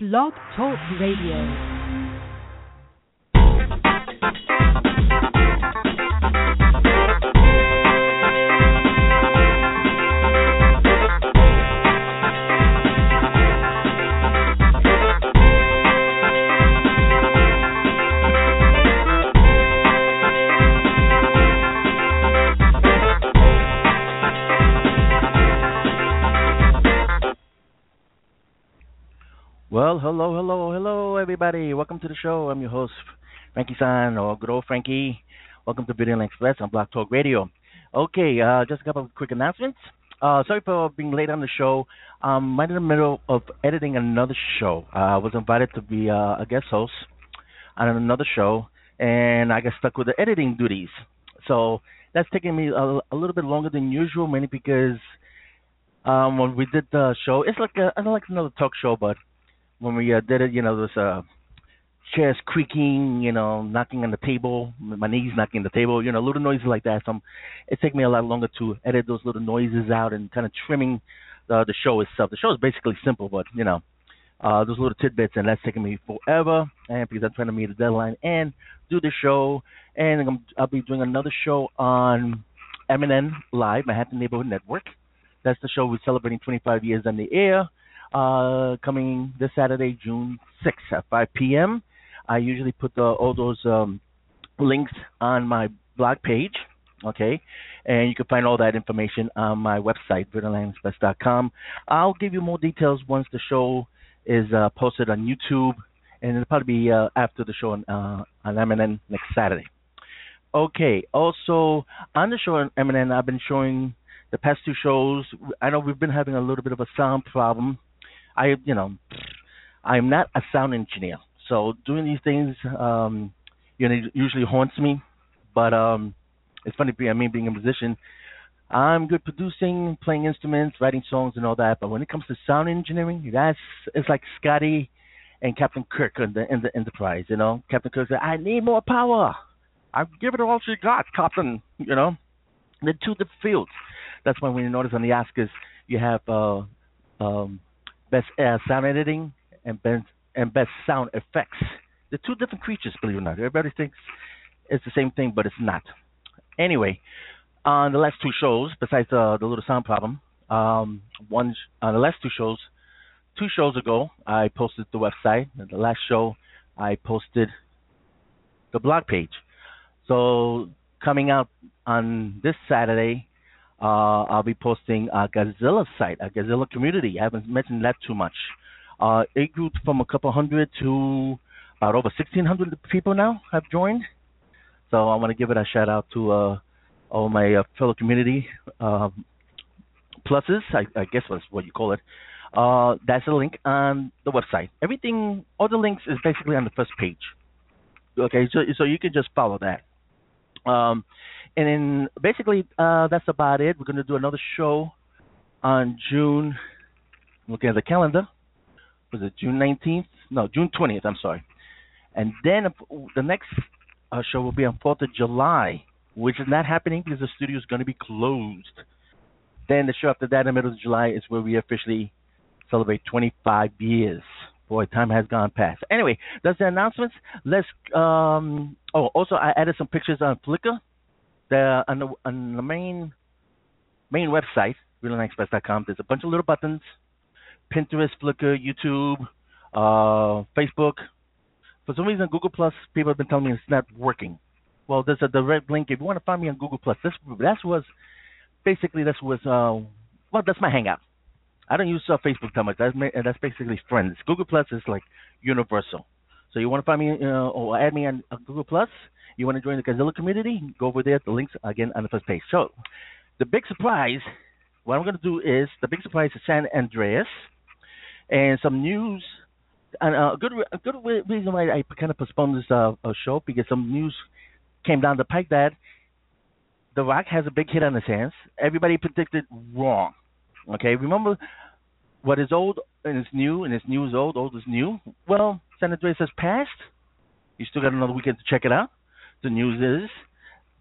Blog Talk Radio. Well, hello, hello, hello, everybody. Welcome to the show. I'm your host, Frankie San, or good Frankie. Welcome to Video Express on Blog Talk Radio. Okay, uh, just a couple of quick announcements. Uh, sorry for being late on the show. I'm in the middle of editing another show. Uh, I was invited to be uh, a guest host on another show, and I got stuck with the editing duties. So that's taking me a, a little bit longer than usual, mainly because um, when we did the show, it's like a, like another talk show, but when we uh, did it, you know, there was uh, chairs creaking, you know, knocking on the table, my knees knocking the table, you know, little noises like that. So it took me a lot longer to edit those little noises out and kind of trimming the the show itself. The show is basically simple, but you know, uh, those little tidbits, and that's taking me forever. And because I'm trying to meet a deadline and do the show, and I'm, I'll be doing another show on MNN Live, Manhattan Neighborhood Network. That's the show we're celebrating 25 years on the air uh, coming this Saturday, June 6th at 5 p.m. I usually put the, all those um, links on my blog page, okay? And you can find all that information on my website, VideoLandExpress.com. I'll give you more details once the show is uh, posted on YouTube, and it'll probably be uh, after the show on, uh, on MNN next Saturday. Okay, also on the show on MNN, I've been showing the past two shows. I know we've been having a little bit of a sound problem I, you know, I'm not a sound engineer, so doing these things, um, you know, usually haunts me. But um, it's funny, I mean, being a musician, I'm good producing, playing instruments, writing songs, and all that. But when it comes to sound engineering, that's it's like Scotty and Captain Kirk in the in the Enterprise. You know, Captain Kirk said, "I need more power. I give it all she got, Captain." You know, they're two different fields. That's why when you notice on the Oscars, you have uh, um, best uh, sound editing and best and best sound effects. They're two different creatures, believe it or not. Everybody thinks it's the same thing, but it's not. Anyway, on the last two shows, besides uh, the little sound problem, um, one on the last two shows, two shows ago, I posted the website. And the last show, I posted the blog page. So coming out on this Saturday, uh, I'll be posting a Godzilla site, a Godzilla community. I haven't mentioned that too much. Uh, it grew from a couple hundred to about over 1,600 people now have joined. So I want to give it a shout out to uh, all my uh, fellow community uh, pluses, I, I, guess that's what you call it. Uh, that's a link on the website. Everything, all the links is basically on the first page. Okay, so so you can just follow that. Um, and then basically uh, that's about it. We're going to do another show on June. Looking at the calendar, was it June 19th? No, June 20th. I'm sorry. And then the next uh, show will be on 4th of July, which is not happening because the studio is going to be closed. Then the show after that, in the middle of July, is where we officially celebrate 25 years. Boy, time has gone past. Anyway, that's the announcements. Let's. Um, oh, also I added some pictures on Flickr the on the on the main main website, RealAndExpress.com, there's a bunch of little buttons: Pinterest, Flickr, YouTube, uh, Facebook. For some reason, Google Plus people have been telling me it's not working. Well, there's a direct link if you want to find me on Google Plus. This was basically this was uh, well that's my hangout. I don't use uh, Facebook that much. That's that's basically friends. Google Plus is like universal. So you want to find me uh, or add me on uh, Google Plus? You want to join the Godzilla community? Go over there. The links again on the first page. So, the big surprise. What I'm going to do is the big surprise is San Andreas, and some news. And uh, a good a good reason why I kind of postponed this uh, show because some news came down the pike that The Rock has a big hit on his hands. Everybody predicted wrong. Okay, remember what is old and is new, and is new is old, old is new. Well, San Andreas has passed. You still got another weekend to check it out the news is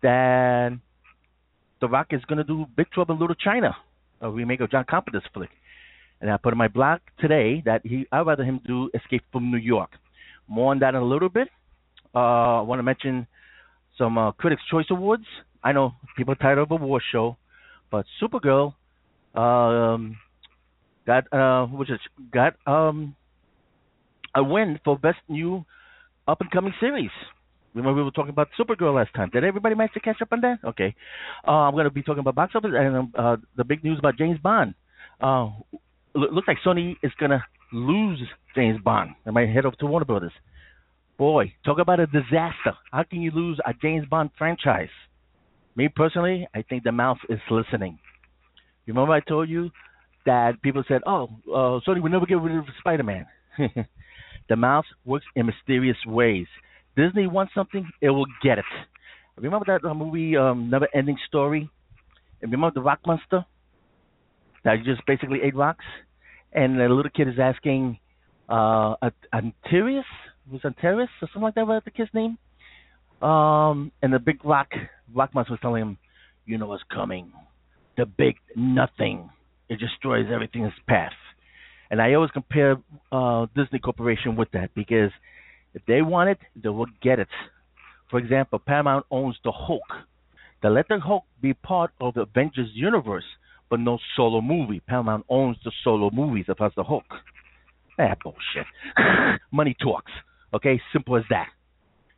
that The Rock is going to do Big Trouble in Little China, a remake of John Carpenter's flick. and I put in my blog today that he I'd rather him do Escape from New York. More on that in a little bit. Uh, I want to mention some uh, Critics' Choice Awards. I know people are tired of a war show, but Supergirl um, got uh, which is got um, a win for best new up and coming series. Remember we were talking about Supergirl last time. Did everybody manage to catch up on that? Okay. Uh, I'm going to be talking about box office and um, uh, the big news about James Bond. Uh, looks like Sony is going to lose James Bond. They might head over to Warner Brothers. Boy, talk about a disaster. How can you lose a James Bond franchise? Me personally, I think the mouth is listening. Remember I told you that people said, "Oh, uh, Sony will never get rid of Spider-Man." the mouth works in mysterious ways. Disney wants something, it will get it. Remember that uh, movie, um, Never Ending Story? And remember the rock monster? That just basically ate rocks? And the little kid is asking, uh, Antarius? Was Antarius or something like that? Was the kid's name? Um, and the big rock, rock monster was telling him, you know what's coming. The big nothing. It destroys everything in its path. And I always compare uh, Disney Corporation with that because – if they want it, they will get it. For example, Paramount owns the Hulk. They let the Hulk be part of the Avengers universe, but no solo movie. Paramount owns the solo movies of the Hulk. Ah, bullshit. Money talks. Okay, simple as that.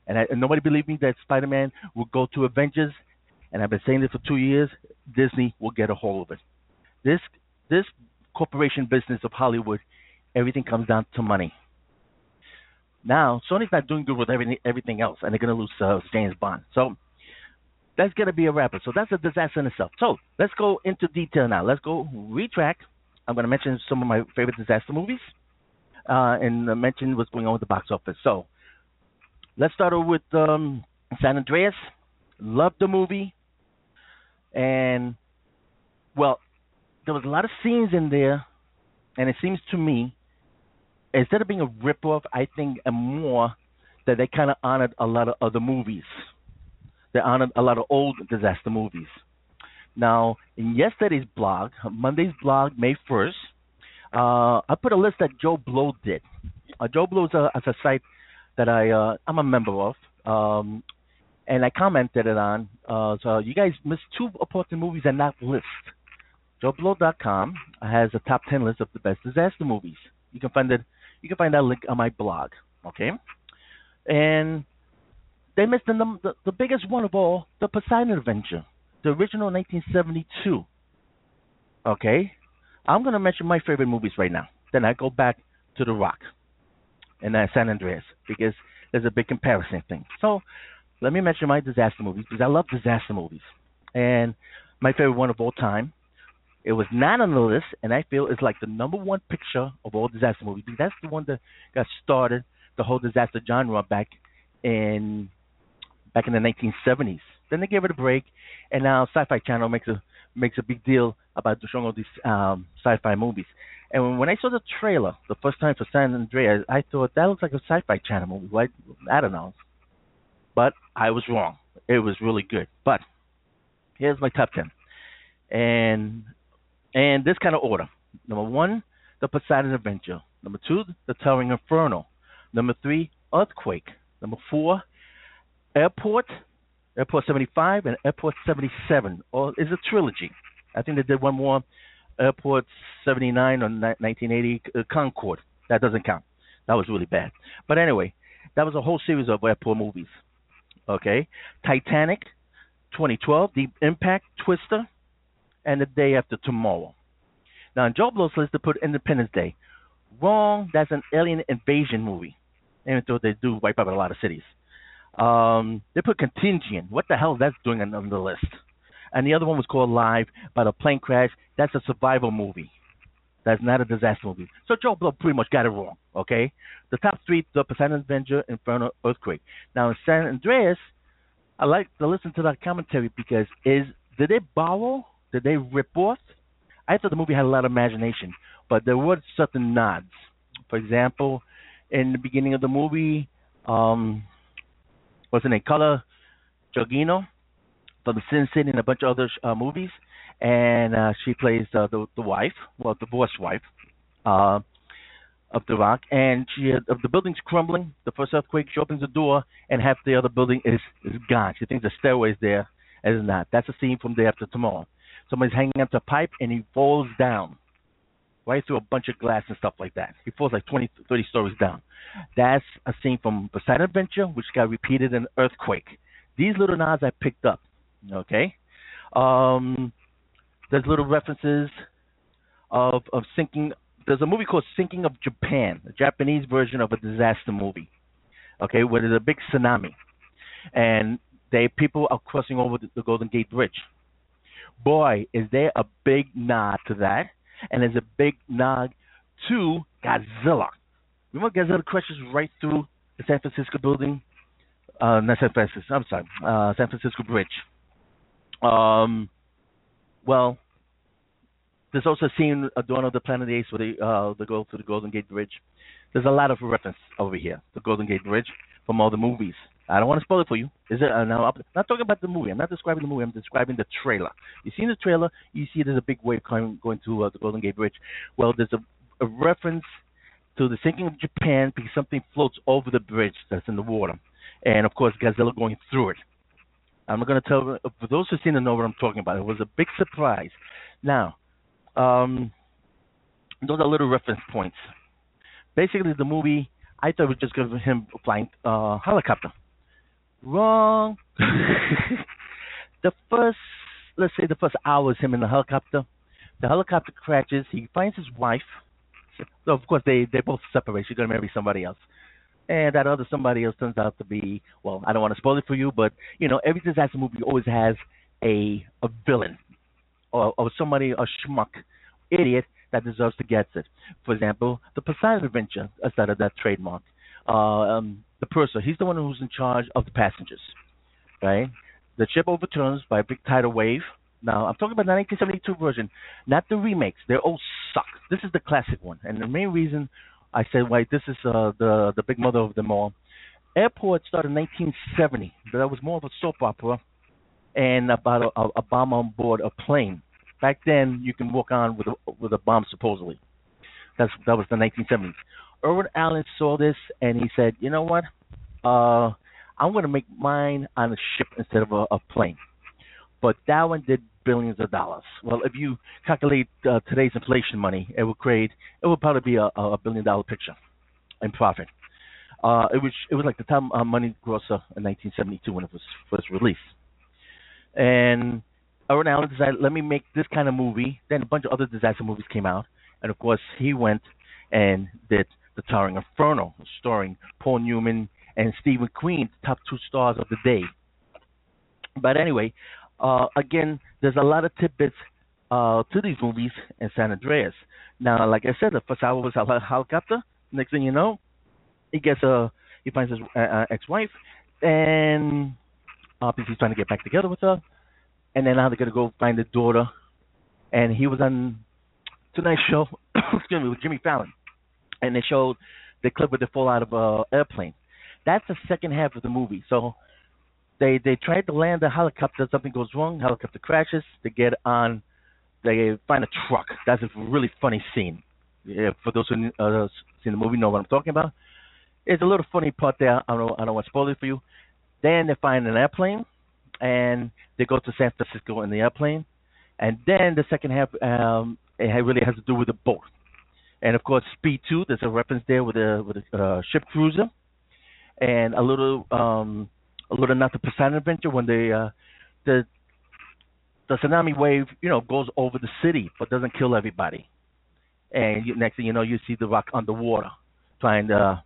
And, I, and nobody believed me that Spider-Man would go to Avengers, and I've been saying this for two years. Disney will get a hold of it. This this corporation business of Hollywood, everything comes down to money. Now Sony's not doing good with everything everything else, and they're going to lose uh, James Bond. So that's going to be a wrapper. So that's a disaster in itself. So let's go into detail now. Let's go retrack. I'm going to mention some of my favorite disaster movies, uh, and mention what's going on with the box office. So let's start over with um, San Andreas. Loved the movie, and well, there was a lot of scenes in there, and it seems to me instead of being a ripoff, I think more that they kind of honored a lot of other movies. They honored a lot of old disaster movies. Now, in yesterday's blog, Monday's blog, May 1st, uh, I put a list that Joe Blow did. Uh, Joe Blow is a, is a site that I uh, I'm a member of, um, and I commented it on. Uh, so you guys missed two important movies in that list. JoeBlow.com has a top 10 list of the best disaster movies. You can find it you can find that link on my blog. Okay, and they missed the, the the biggest one of all, the Poseidon Adventure, the original 1972. Okay, I'm gonna mention my favorite movies right now. Then I go back to The Rock and uh, San Andreas because there's a big comparison thing. So let me mention my disaster movies because I love disaster movies. And my favorite one of all time it was not on the list, and I feel it's like the number one picture of all disaster movies. That's the one that got started the whole disaster genre back in back in the 1970s. Then they gave it a break, and now Sci-Fi Channel makes a makes a big deal about showing all these um, sci-fi movies. And when I saw the trailer the first time for San Andreas, I thought that looks like a Sci-Fi Channel movie. Right? I don't know, but I was wrong. It was really good. But here's my top ten, and and this kind of order. Number one, the Poseidon Adventure. Number two, the Towering Inferno. Number three, Earthquake. Number four, Airport, Airport 75, and Airport 77. Or is a trilogy. I think they did one more, Airport 79 or 1980 uh, Concorde. That doesn't count. That was really bad. But anyway, that was a whole series of airport movies. Okay, Titanic, 2012, Deep Impact, Twister, and the day after tomorrow. Now, in Joe Blow's list, they put Independence Day. Wrong. That's an alien invasion movie. Even though they do wipe out a lot of cities. Um, they put Contagion. What the hell is that doing on the list? And the other one was called Live by the plane crash. That's a survival movie. That's not a disaster movie. So Joe Blow pretty much got it wrong. Okay, the top three: The Poseidon Adventure, Inferno, Earthquake. Now in San Andreas, I like to listen to that commentary because is did they borrow did they rip off? I thought the movie had a lot of imagination, but there were certain nods. For example, in the beginning of the movie, um, what's her name? Carla Gugino from Sin City and a bunch of other uh, movies, and uh, she plays uh, the the wife, well, divorced wife, uh, of the rock, and she of the building's crumbling. The first earthquake, she opens the door, and half the other building is is gone. She thinks the stairway is there, and it's not. That's a scene from Day After Tomorrow. Somebody's hanging up a pipe, and he falls down right through a bunch of glass and stuff like that. He falls like 20, 30 stories down. That's a scene from Poseidon Adventure, which got repeated in Earthquake. These little nods I picked up. Okay, um, there's little references of of sinking. There's a movie called Sinking of Japan, a Japanese version of a disaster movie. Okay, where there's a big tsunami, and they people are crossing over the, the Golden Gate Bridge. Boy, is there a big nod to that, and there's a big nod to Godzilla. Remember Godzilla crashes right through the San Francisco building? Uh, not San Francisco. I'm sorry, uh, San Francisco Bridge. Um, well, there's also a scene at Dawn of the Planet of the Apes where they uh, they go to the Golden Gate Bridge. There's a lot of reference over here, the Golden Gate Bridge, from all the movies. I don't want to spoil it for you. Is it? Uh, now, I'm not talking about the movie. I'm not describing the movie. I'm describing the trailer. You see the trailer, you see there's a big wave coming going to uh, the Golden Gate Bridge. Well, there's a, a reference to the sinking of Japan because something floats over the bridge that's in the water, and of course Godzilla going through it. I'm going to tell for those who seem to know what I'm talking about. It was a big surprise. Now, um, those are little reference points. Basically, the movie I thought it was just going to be him flying uh, helicopter. Wrong. the first, let's say, the first hour is him in the helicopter. The helicopter crashes. He finds his wife. So of course they they both separate. She's gonna marry somebody else and that other somebody else turns out to be well i don't want to spoil it for you but you know every disaster movie always has a a villain or, or somebody a schmuck idiot that deserves to get it for example the poseidon adventure instead of that trademark uh, um, the purser he's the one who's in charge of the passengers right the ship overturns by a big tidal wave now I'm talking about the 1972 version, not the remakes. They all suck. This is the classic one, and the main reason I said, "Wait, this is uh, the the big mother of them all." Airport started in 1970. but That was more of a soap opera, and about a, a bomb on board a plane. Back then, you can walk on with a with a bomb supposedly. That's that was the 1970s. Irwin Allen saw this and he said, "You know what? Uh, I'm going to make mine on a ship instead of a, a plane." But that one did billions of dollars. Well, if you calculate uh, today's inflation money, it would create it would probably be a, a billion dollar picture in profit. Uh, it was it was like the top uh, money grosser in 1972 when it was first released. And Irwin Allen decided, let me make this kind of movie. Then a bunch of other disaster movies came out, and of course he went and did The Towering Inferno, starring Paul Newman and Steve McQueen, top two stars of the day. But anyway, uh, again, there's a lot of tidbits uh, to these movies in San Andreas. Now, like I said, the first hour was a helicopter. Next thing you know, he gets a he finds his uh, uh, ex-wife, and obviously he's trying to get back together with her. And then now they're gonna go find the daughter. And he was on tonight's show, excuse me, with Jimmy Fallon, and they showed the clip where the fall out of a airplane. That's the second half of the movie. So they they tried to land the helicopter. Something goes wrong. Helicopter crashes. They get on. They find a truck. That's a really funny scene. Yeah, for those who uh, seen the movie, know what I'm talking about. It's a little funny part there. I don't I don't want to spoil it for you. Then they find an airplane, and they go to San Francisco in the airplane. And then the second half, um, it really has to do with the boat. And of course, Speed Two. There's a reference there with a with a uh, ship cruiser, and a little um, a little not the Poseidon Adventure when they uh, the the tsunami wave you know goes over the city but doesn't kill everybody, and you, next thing you know you see the rock underwater trying to uh,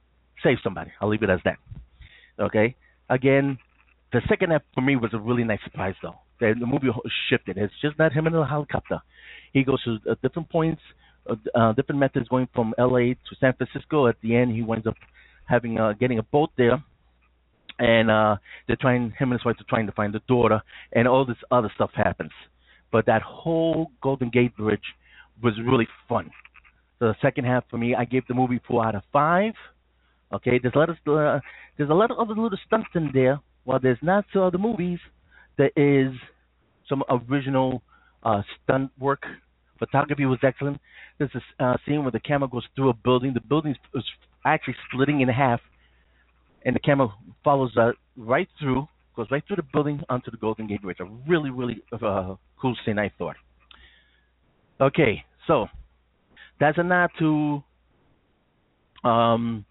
save somebody. I'll leave it as that. Okay. Again, the second half for me was a really nice surprise though. The, the movie shifted. It's just not him in a helicopter. He goes to uh, different points, uh, different methods going from L.A. to San Francisco. At the end, he winds up having uh, getting a boat there. And uh they're trying him and his wife are trying to find the daughter. And all this other stuff happens. But that whole golden gate bridge was really fun. The second half for me i gave the movie four out of five. Okay there's a lot of uh, there's a lot of other little stunts in there. While there's not so other movies there is some original uh stunt work Photography was excellent. There's a uh, scene where the camera goes through a building. The building is actually splitting in half, and the camera follows uh, right through, goes right through the building onto the Golden Gate Bridge. A really, really uh, cool scene, I thought. Okay, so that's a nod to um,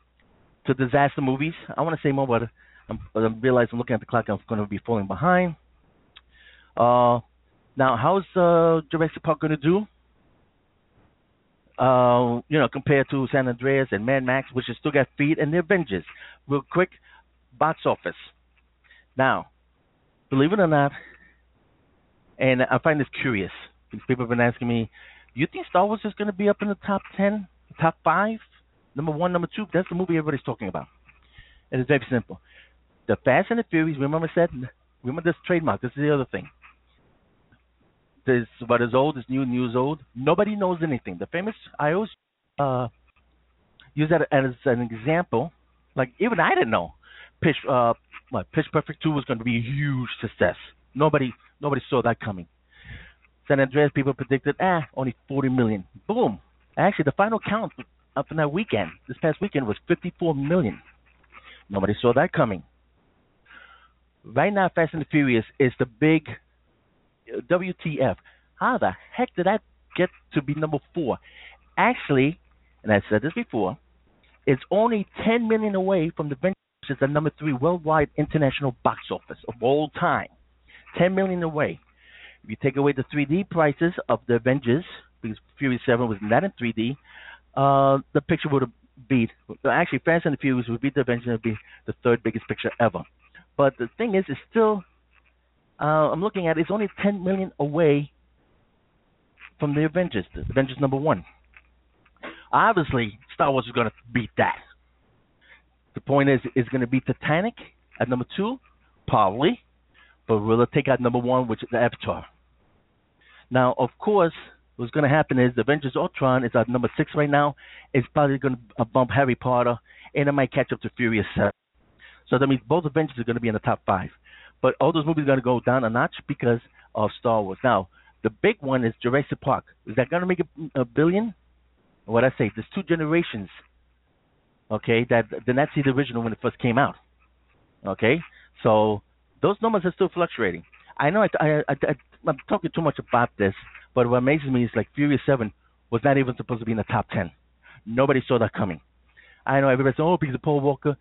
to disaster movies. I want to say more, but I realize I'm looking at the clock. I'm going to be falling behind. Uh, now, how's uh, Jurassic Park going to do? Uh, you know, compared to San Andreas and Mad Max, which has still got feet and the Avengers. Real quick, box office. Now, believe it or not, and I find this curious. People have been asking me, "Do you think Star Wars is going to be up in the top ten, top five, number one, number two? That's the movie everybody's talking about. And it's very simple. The Fast and the Furious. Remember I said, remember this trademark. This is the other thing. This what is old is new, new is old. Nobody knows anything. The famous I always uh, use that as an example. Like even I didn't know Pitch uh, what Pitch Perfect two was going to be a huge success. Nobody nobody saw that coming. San Andreas people predicted, ah, only 40 million. Boom. Actually, the final count up in that weekend, this past weekend, was 54 million. Nobody saw that coming. Right now, Fast and the Furious is the big WTF. How the heck did that get to be number four? Actually, and I said this before, it's only 10 million away from the Avengers is the number three worldwide international box office of all time. 10 million away. If you take away the 3D prices of the Avengers, because Fury 7 was not in 3D, uh, the picture would have beat, actually, Fast and the Furious would beat the Avengers and be the third biggest picture ever. But the thing is, it's still uh, I'm looking at it, it's only 10 million away from the Avengers, the Avengers number one. Obviously, Star Wars is going to beat that. The point is, is going to beat Titanic at number two, probably, but will it take out number one, which is the Avatar? Now, of course, what's going to happen is the Avengers Ultron is at number six right now. It's probably going to bump Harry Potter, and it might catch up to Furious 7. So that means both Avengers are going to be in the top five. But all those movies are going to go down a notch because of Star Wars. Now, the big one is Jurassic Park. Is that going to make a, mm, a billion? What I say? There's two generations. Okay, that did not see the original when it first came out. Okay, so those numbers are still fluctuating. I know I, I, I, I'm talking too much about this, but what amazes me is like Furious Seven was not even supposed to be in the top ten. Nobody saw that coming. I know everybody's saying, "Oh, because of Paul Walker."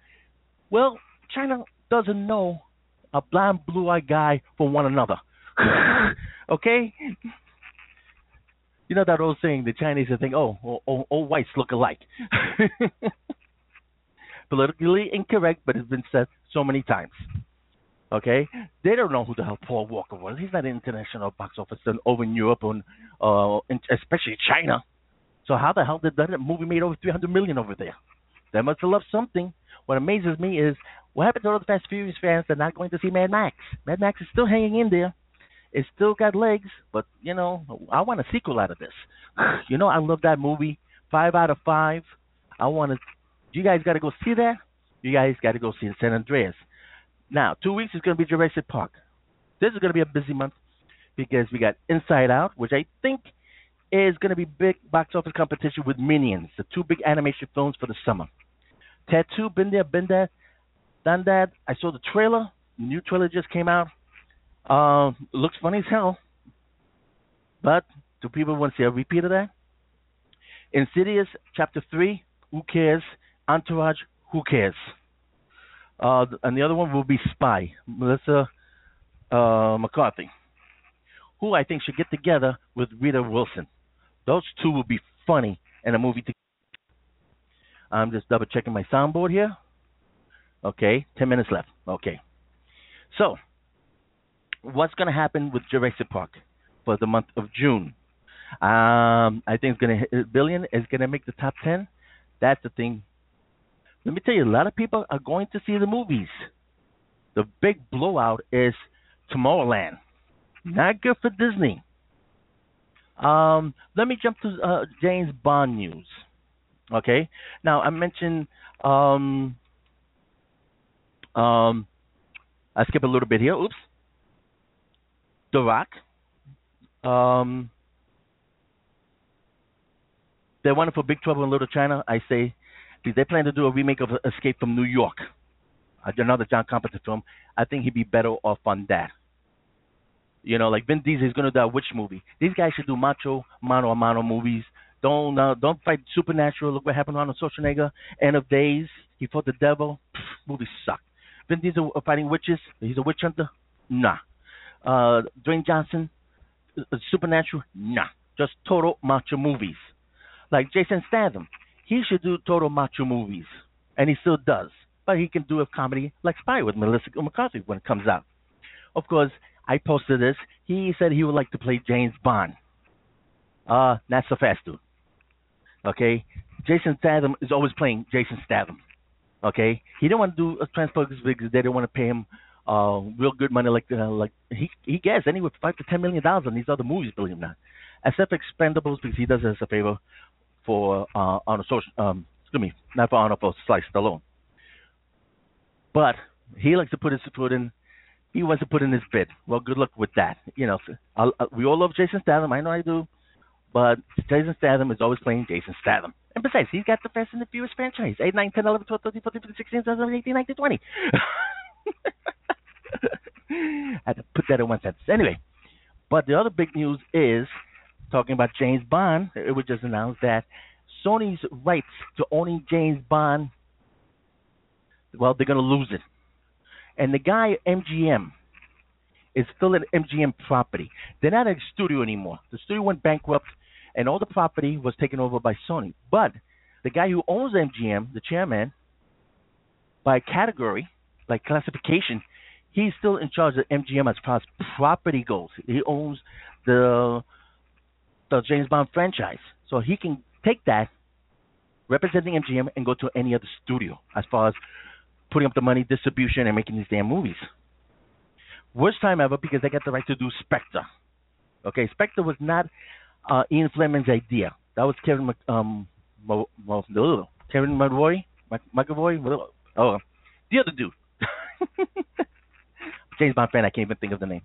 Well, China doesn't know a blind, blue-eyed guy for one another. okay? You know that old saying, the Chinese think, oh, all, all, all whites look alike. Politically incorrect, but it's been said so many times. Okay? They don't know who the hell Paul Walker was. He's not an international box office over in Europe, and uh, especially China. So how the hell did that movie made over 300 million over there? They must have loved something. What amazes me is what happened to all the Fast Furious fans that are not going to see Mad Max? Mad Max is still hanging in there. It's still got legs, but you know, I want a sequel out of this. you know, I love that movie. Five out of five. I want to. You guys got to go see that. You guys got to go see San Andreas. Now, two weeks is going to be Jurassic Park. This is going to be a busy month because we got Inside Out, which I think is going to be big box office competition with Minions, the two big animation films for the summer. Ted 2, been there, been there done that. I saw the trailer. The new trailer just came out. Uh, looks funny as hell. But do people want to see a repeat of that? Insidious Chapter Three. Who cares? Entourage. Who cares? Uh, and the other one will be Spy. Melissa uh, McCarthy, who I think should get together with Rebel Wilson. Those two will be funny in a movie. To- I'm just double checking my soundboard here. Okay, 10 minutes left. Okay. So, what's going to happen with Jurassic Park for the month of June? Um, I think it's going to billion. It's going to make the top 10. That's the thing. Let me tell you, a lot of people are going to see the movies. The big blowout is Tomorrowland. Not good for Disney. Um, let me jump to uh, James Bond news. Okay. Now I mentioned um, um, I skip a little bit here. Oops. The Rock. Um, they're wanting for Big Trouble in Little China, I say, because they plan to do a remake of Escape from New York, another John Carpenter film. I think he'd be better off on that. You know, like Vin Diesel is going to do a witch movie. These guys should do macho, mano a mano movies. Don't uh, don't fight supernatural. Look what happened on Schwarzenegger. End of Days. He fought the devil. Pfft, movie sucked. Vin Diesel fighting witches. He's a witch hunter. Nah. Uh, Dwayne Johnson. Uh, supernatural. Nah. Just total macho movies. Like Jason Statham. He should do total macho movies, and he still does. But he can do a comedy like Spy with Melissa McCarthy when it comes out. Of course, I posted this. He said he would like to play James Bond. Uh, not so fast, dude. Okay, Jason Statham is always playing Jason Statham. Okay, he didn't want to do a Transformers because they didn't want to pay him uh real good money like uh, like he he gets anywhere five to ten million dollars on these other movies, believe it or not. Except Expendables because he does as a favor for uh on a social um excuse me not for honor for Sly Stallone. But he likes to put his foot in he wants to put in his bid. Well, good luck with that. You know, I'll, I'll, we all love Jason Statham. I know I do, but Jason Statham is always playing Jason Statham. And besides, he's got the Fast and the Furious franchise: 8, 9, 10, 11, 12, 13, 14, 15, 16, 17, 18, 19, 20. I had to put that in one sentence. Anyway, but the other big news is talking about James Bond. It was just announced that Sony's rights to owning James Bond, well, they're going to lose it and the guy MGM is still an MGM property. They're not a studio anymore. The studio went bankrupt, and all the property was taken over by Sony. But the guy who owns MGM, the chairman, by category, like classification, he's still in charge of MGM as far as property goes. He owns the the James Bond franchise, so he can take that representing MGM and go to any other studio as far as putting up the money, distribution, and making these damn movies. Worst time ever because they got the right to do Spectre. Okay, Spectre was not uh, Ian Fleming's idea. That was Kevin Mc, um, Mo, Mo, Kevin McVoy, McAvoy. Oh, the other dude. James Bond fan. I can't even think of the name.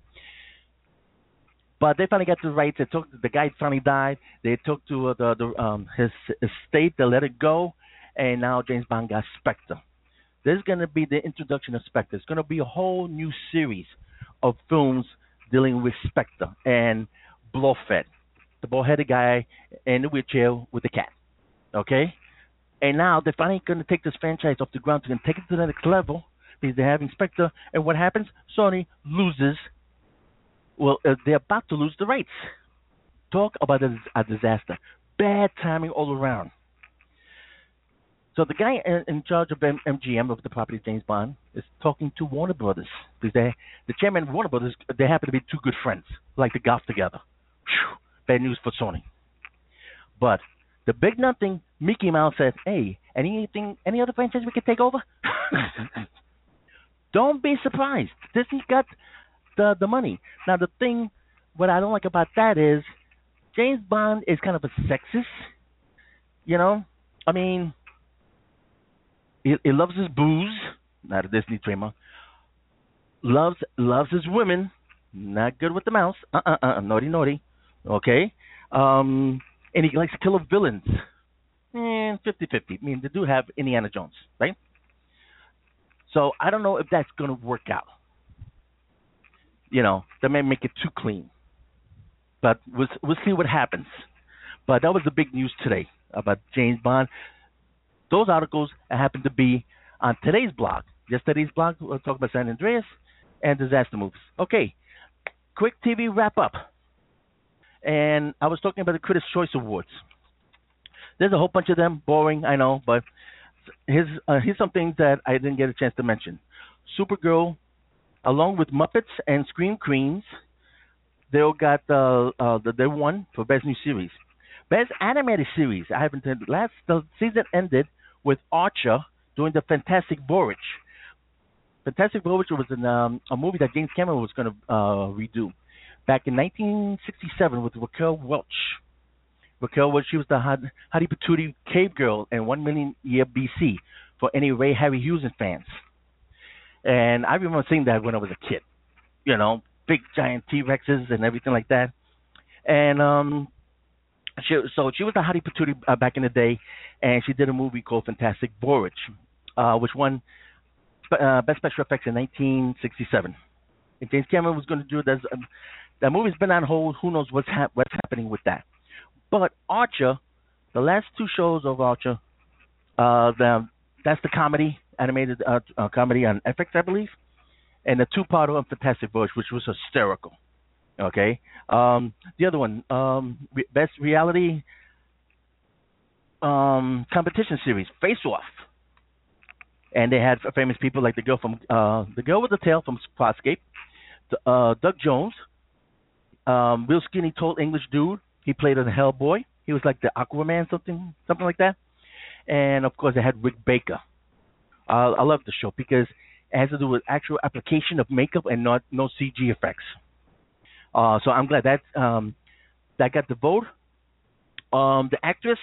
But they finally got the rights. They took the guy finally died. They took to uh, the, the um, his estate. They let it go, and now James Bond got Spectre. There's going to be the introduction of Spectre. It's going to be a whole new series of films dealing with Spectre and Blofeld, the bald-headed guy in the wheelchair with the cat. Okay, and now they're finally going to take this franchise off the ground They're going to take it to the next level because they have having Spectre. And what happens? Sony loses. Well, uh, they're about to lose the rights. Talk about a, a disaster. Bad timing all around. So the guy in, in charge of M- MGM of the property, James Bond, is talking to Warner Brothers because they, the chairman of Warner Brothers, they happen to be two good friends, like to golf together. Whew, bad news for Sony. But the big nothing, Mickey Mouse said, "Hey, anything, any other franchise we can take over?" don't be surprised. Disney got the the money. Now the thing, what I don't like about that is, James Bond is kind of a sexist. You know, I mean, he, he loves his booze, not a Disney trademark. Loves loves his women, not good with the mouse. Uh uh uh, naughty naughty. Okay. Um, and he likes to kill villains. And 50 50. I mean, they do have Indiana Jones, right? So I don't know if that's going to work out. You know, they may make it too clean. But we'll, we'll see what happens. But that was the big news today about James Bond. Those articles happen to be on today's blog. Yesterday's blog, we'll talk about San Andreas and disaster movies. Okay, quick TV wrap up. And I was talking about the Critics' Choice Awards. There's a whole bunch of them, boring, I know, but here's uh, here's something that I didn't get a chance to mention. Supergirl, along with Muppets and Scream Queens, they all got uh, uh, they won for best new series. Best animated series. I haven't last the season ended with Archer doing the Fantastic Voyage. Fantastic Voyage was an, um, a movie that James Cameron was going to uh, redo back in 1967 with Raquel Welch. Raquel Welch, she was the Hottie Patootie cave girl in One Million Year BC for any Ray Harryhausen fans. And I remember seeing that when I was a kid. You know, big giant T Rexes and everything like that. And um she so she was a hottie patootie uh, back in the day, and she did a movie called Fantastic Voyage, uh, which won uh, Best Special Effects in 1967. If James Cameron was going to do it, uh, that movie's been on hold. Who knows what's what's happening with that? But Archer, the last two shows of Archer, uh, the that's the comedy animated uh, uh, comedy on FX, I believe, and the two-part of Fantastic Voyage, which was hysterical. Okay, um, the other one, um, re- best reality um, competition series, Face Off, and they had famous people like the girl from uh, the girl with the tail from Farscape, uh, Doug Jones, um, real skinny, tall English dude. He played in Hellboy. He was like the Aquaman, something, something like that. And of course, they had Rick Baker. Uh, I love the show because it has to do with actual application of makeup and not no CG effects. Uh, so I'm glad that um, that got the vote. Um, the actress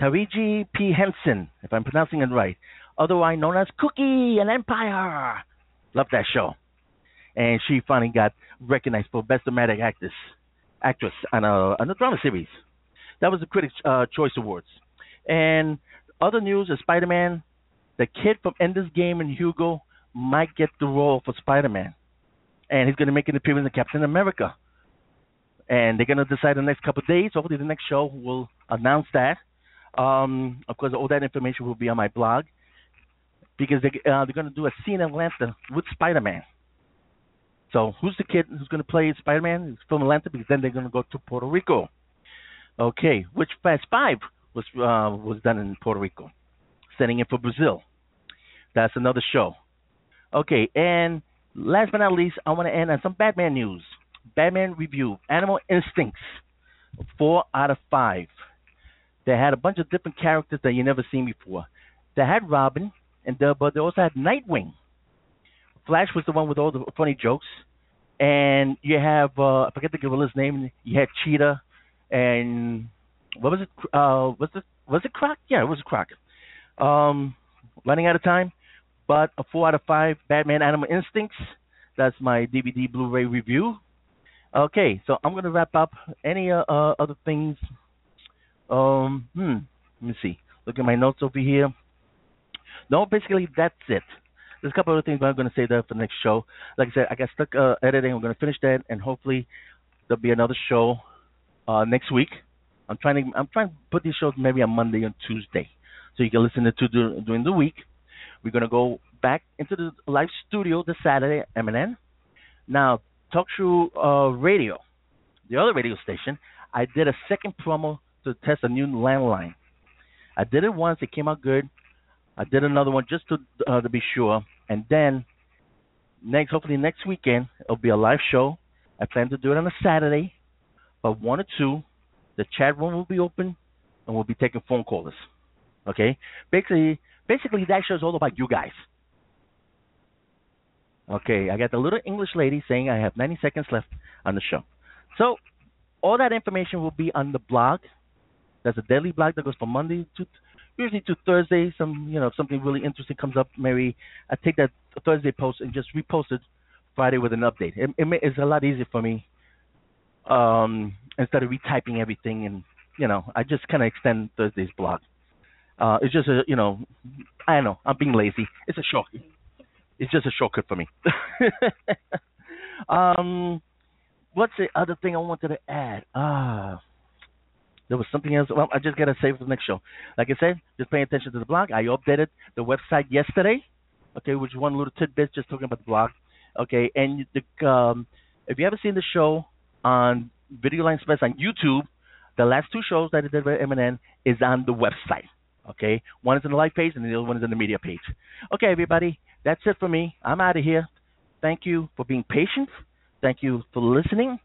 Taraji P Henson, if I'm pronouncing it right, otherwise known as Cookie and Empire. Love that show, and she finally got recognized for Best Dramatic Actress actress on a on a drama series. That was the Critics' uh, Choice Awards. And other news is Spider-Man, the kid from Ender's Game and Hugo might get the role for Spider-Man, and he's going to make an appearance in Captain America. And they're going to decide in the next couple of days. Hopefully, the next show will announce that. Um, of course, all that information will be on my blog because they, uh, they're going to do a scene in Atlanta with Spider-Man. So who's the kid who's going to play Spider-Man? He's from Atlanta because then they're going to go to Puerto Rico. Okay, which Fast Five was uh, was done in Puerto Rico, setting in for Brazil. That's another show. Okay, and last but not least, I want to end on some Batman news. Batman review: Animal Instincts, four out of five. They had a bunch of different characters that you never seen before. They had Robin, and the, but they also had Nightwing. Flash was the one with all the funny jokes, and you have uh, I forget the gorilla's name. You had Cheetah, and what was it? Uh, was it was it Croc? Yeah, it was Croc. Um, running out of time, but a four out of five. Batman Animal Instincts. That's my DVD Blu-ray review. Okay, so I'm gonna wrap up. Any uh, uh, other things? Um, hmm. Let me see. Look at my notes over here. No, basically that's it. There's a couple other things, but I'm going to say that for the next show. Like I said, I got stuck uh, editing. We're going to finish that, and hopefully there'll be another show uh, next week. I'm trying to I'm trying to put these shows maybe on Monday and Tuesday, so you can listen to do, during the week. We're going to go back into the live studio this Saturday, MNN. Now, Talk Show uh, Radio, the other radio station, I did a second promo to test a new landline. I did it once; it came out good. I did another one just to uh, to be sure, and then next, hopefully next weekend, it'll be a live show. I plan to do it on a Saturday, but one or two. The chat room will be open, and we'll be taking phone callers. Okay, basically, basically that show is all about you guys. Okay, I got the little English lady saying I have 90 seconds left on the show. So, all that information will be on the blog. There's a daily blog that goes from Monday to usually to Thursday. Some you know something really interesting comes up, maybe I take that Thursday post and just repost it Friday with an update. It, it it's a lot easier for me um, instead of retyping everything and you know I just kind of extend Thursday's blog. Uh, it's just a you know I don't know I'm being lazy. It's a short. It's just a shortcut for me. um, what's the other thing I wanted to add? Ah. There was something else. Well, I just gotta save for the next show. Like I said, just pay attention to the blog. I updated the website yesterday. Okay, which one little tidbit just talking about the blog. Okay, and the um, if you haven't seen the show on Video Line Express on YouTube, the last two shows that I did with MNN is on the website. Okay, one is in the live page and the other one is in the media page. Okay, everybody, that's it for me. I'm out of here. Thank you for being patient. Thank you for listening.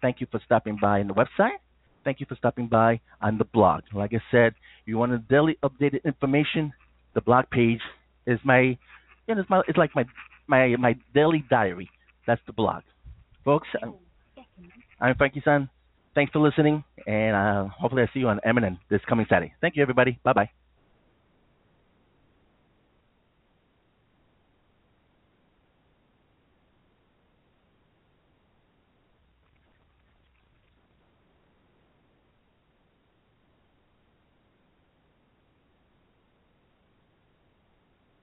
Thank you for stopping by on the website. Thank you for stopping by on the blog. Like I said, if you want a daily updated information, the blog page is my, know, it's, my, it's like my, my, my daily diary. That's the blog. Folks, I'm, Frankie San. Thanks for listening, and uh, hopefully I see you on MNN this coming Saturday. Thank you, everybody. Bye-bye.